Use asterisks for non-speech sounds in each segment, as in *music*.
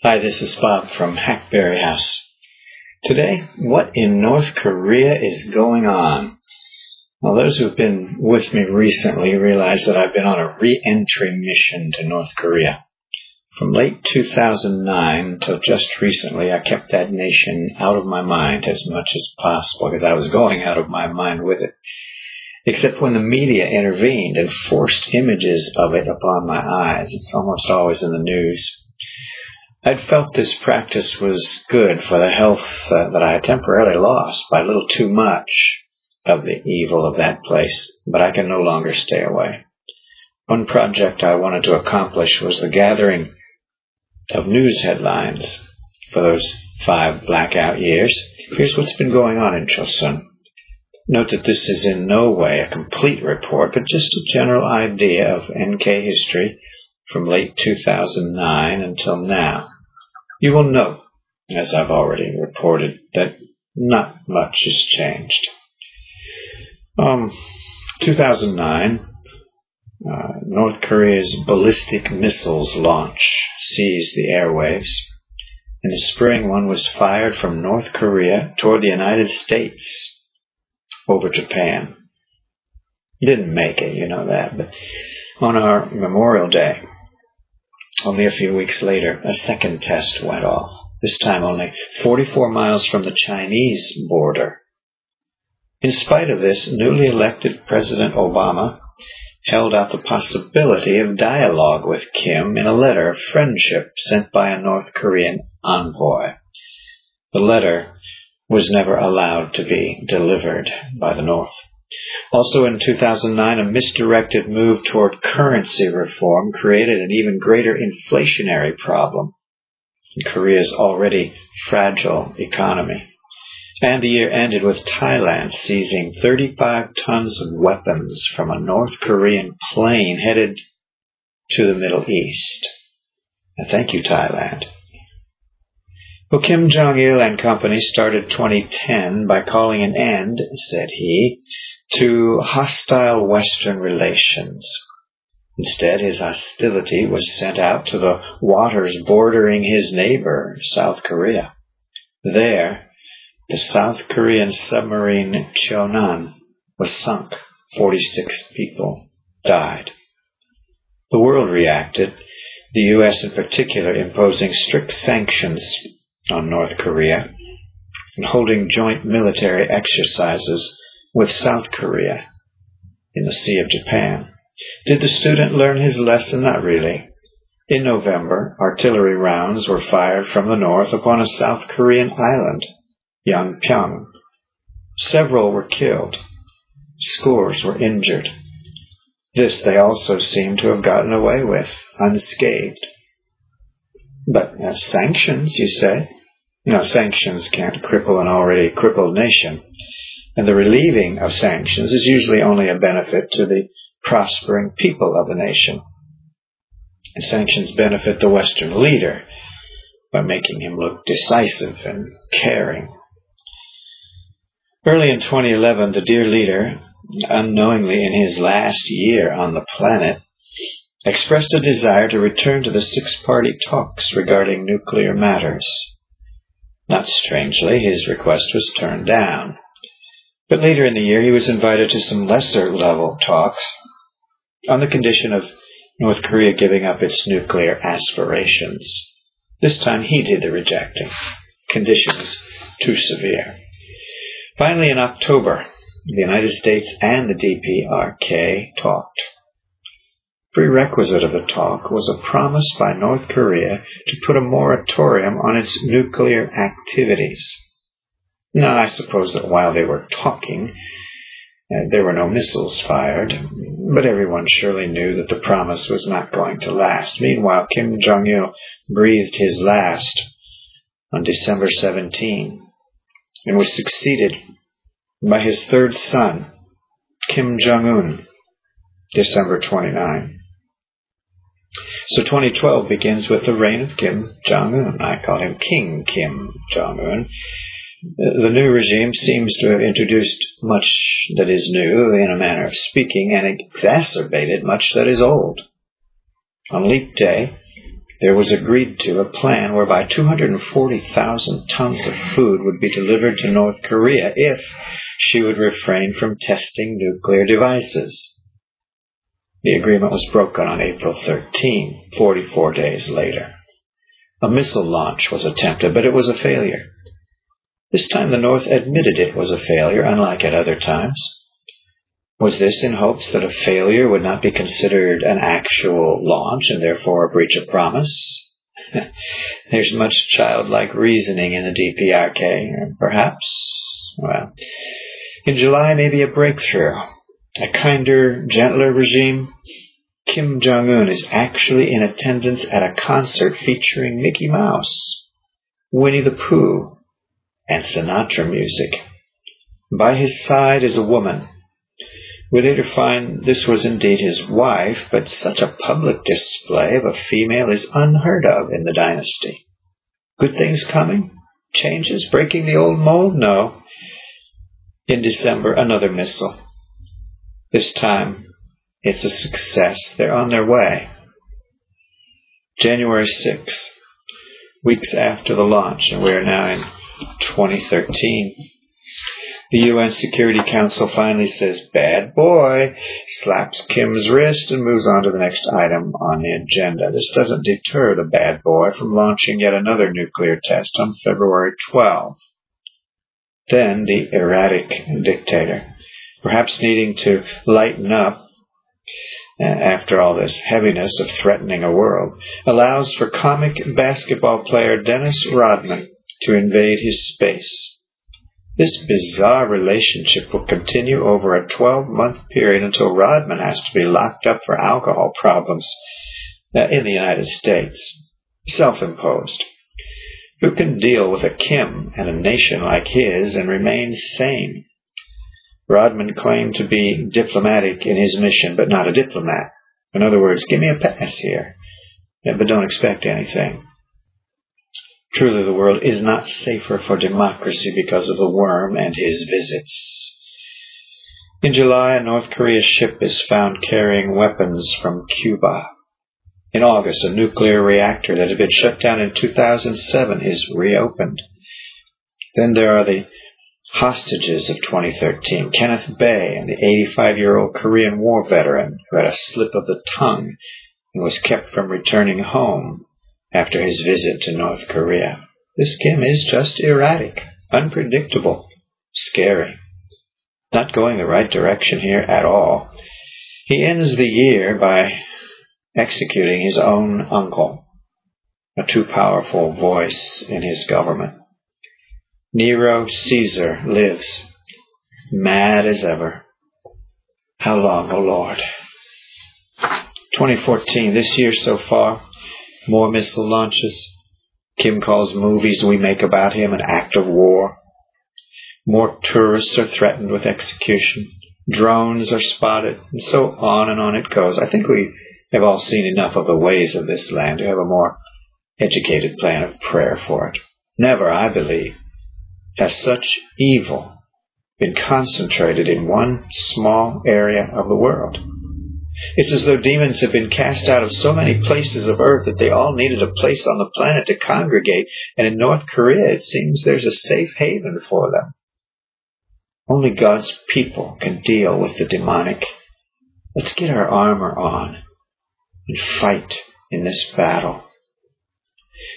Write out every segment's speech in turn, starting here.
Hi, this is Bob from Hackberry House. Today, what in North Korea is going on? Well, those who've been with me recently realize that I've been on a re-entry mission to North Korea. From late 2009 until just recently, I kept that nation out of my mind as much as possible because I was going out of my mind with it. Except when the media intervened and forced images of it upon my eyes. It's almost always in the news. I'd felt this practice was good for the health uh, that I had temporarily lost by a little too much of the evil of that place, but I can no longer stay away. One project I wanted to accomplish was the gathering of news headlines for those five blackout years. Here's what's been going on in Chosun. Note that this is in no way a complete report, but just a general idea of NK history from late 2009 until now. You will know, as I've already reported, that not much has changed. Um, 2009, uh, North Korea's ballistic missiles launch seized the airwaves. In the spring, one was fired from North Korea toward the United States over Japan. Didn't make it, you know that, but on our Memorial Day, only a few weeks later, a second test went off, this time only 44 miles from the Chinese border. In spite of this, newly elected President Obama held out the possibility of dialogue with Kim in a letter of friendship sent by a North Korean envoy. The letter was never allowed to be delivered by the North. Also in 2009, a misdirected move toward currency reform created an even greater inflationary problem in Korea's already fragile economy. And the year ended with Thailand seizing 35 tons of weapons from a North Korean plane headed to the Middle East. And thank you, Thailand. Well, Kim Jong-il and company started 2010 by calling an end, said he, to hostile Western relations. Instead, his hostility was sent out to the waters bordering his neighbor, South Korea. There, the South Korean submarine Cheonan was sunk. 46 people died. The world reacted, the U.S. in particular imposing strict sanctions on North Korea and holding joint military exercises with South Korea in the Sea of Japan. Did the student learn his lesson? Not really. In November, artillery rounds were fired from the north upon a South Korean island, Yeonpyeong. Several were killed. Scores were injured. This they also seem to have gotten away with, unscathed. But uh, sanctions, you say? No, sanctions can't cripple an already crippled nation. And the relieving of sanctions is usually only a benefit to the prospering people of the nation. And sanctions benefit the Western leader by making him look decisive and caring. Early in 2011, the dear leader, unknowingly in his last year on the planet, expressed a desire to return to the six-party talks regarding nuclear matters. Not strangely, his request was turned down. But later in the year, he was invited to some lesser level talks on the condition of North Korea giving up its nuclear aspirations. This time he did the rejecting. Conditions too severe. Finally, in October, the United States and the DPRK talked prerequisite of the talk was a promise by North Korea to put a moratorium on its nuclear activities. Now, I suppose that while they were talking, uh, there were no missiles fired, but everyone surely knew that the promise was not going to last. Meanwhile, Kim Jong-il breathed his last on December 17 and was succeeded by his third son, Kim Jong-un, December 29. So 2012 begins with the reign of Kim Jong-un. I call him King Kim Jong-un. Uh, the new regime seems to have introduced much that is new, in a manner of speaking, and exacerbated much that is old. On Leap Day, there was agreed to a plan whereby 240,000 tons of food would be delivered to North Korea if she would refrain from testing nuclear devices. The agreement was broken on April 13, 44 days later. A missile launch was attempted, but it was a failure. This time the North admitted it was a failure, unlike at other times. Was this in hopes that a failure would not be considered an actual launch and therefore a breach of promise? *laughs* There's much childlike reasoning in the DPRK, perhaps. Well, in July, maybe a breakthrough. A kinder, gentler regime. Kim Jong Un is actually in attendance at a concert featuring Mickey Mouse, Winnie the Pooh, and Sinatra music. By his side is a woman we later find this was indeed his wife, but such a public display of a female is unheard of in the dynasty. Good things coming? Changes? Breaking the old mold? No. In December, another missile. This time, it's a success. They're on their way. January 6th, weeks after the launch, and we are now in 2013. The UN Security Council finally says, bad boy, slaps Kim's wrist and moves on to the next item on the agenda. This doesn't deter the bad boy from launching yet another nuclear test on February 12. Then the erratic dictator, perhaps needing to lighten up uh, after all this heaviness of threatening a world, allows for comic basketball player Dennis Rodman to invade his space. This bizarre relationship will continue over a 12 month period until Rodman has to be locked up for alcohol problems uh, in the United States. Self imposed. Who can deal with a Kim and a nation like his and remain sane? Rodman claimed to be diplomatic in his mission, but not a diplomat. In other words, give me a pass here, but don't expect anything. Truly, the world is not safer for democracy because of the worm and his visits. In July, a North Korea ship is found carrying weapons from Cuba. In August, a nuclear reactor that had been shut down in 2007 is reopened. Then there are the hostages of 2013, Kenneth Bae and the 85 year old Korean War veteran who had a slip of the tongue and was kept from returning home after his visit to North Korea. This Kim is just erratic, unpredictable, scary. Not going the right direction here at all. He ends the year by executing his own uncle, a too powerful voice in his government. Nero Caesar lives, mad as ever. How long, O oh Lord? 2014, this year so far, more missile launches. Kim calls movies we make about him an act of war. More tourists are threatened with execution. Drones are spotted, and so on and on it goes. I think we have all seen enough of the ways of this land to have a more educated plan of prayer for it. Never, I believe, has such evil been concentrated in one small area of the world. It's as though demons have been cast out of so many places of earth that they all needed a place on the planet to congregate, and in North Korea it seems there's a safe haven for them. Only God's people can deal with the demonic. Let's get our armor on and fight in this battle.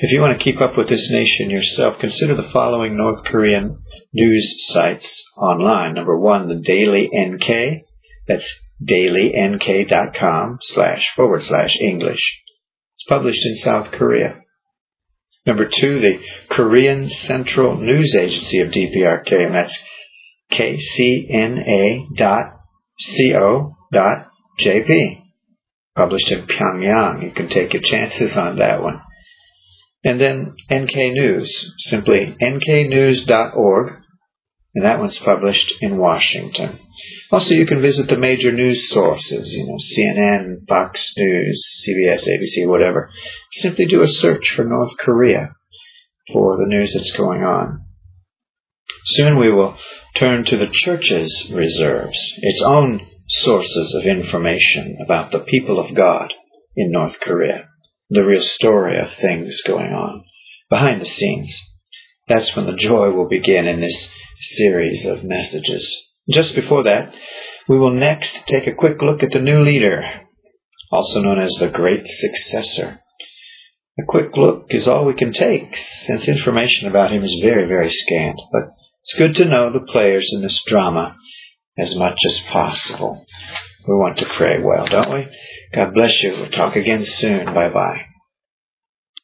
If you want to keep up with this nation yourself, consider the following North Korean news sites online. Number one, the Daily NK. That's dailynk.com slash forward slash English. It's published in South Korea. Number two, the Korean Central News Agency of DPRK, and that's kcna dot co dot jp. Published in Pyongyang. You can take your chances on that one. And then NK News, simply nknews.org, and that one's published in Washington. Also, you can visit the major news sources, you know, CNN, Fox News, CBS, ABC, whatever. Simply do a search for North Korea for the news that's going on. Soon we will turn to the church's reserves, its own sources of information about the people of God in North Korea. The real story of things going on behind the scenes. That's when the joy will begin in this series of messages. Just before that, we will next take a quick look at the new leader, also known as the great successor. A quick look is all we can take, since information about him is very, very scant, but it's good to know the players in this drama as much as possible. We want to pray well, don't we? God bless you. We'll talk again soon. Bye bye.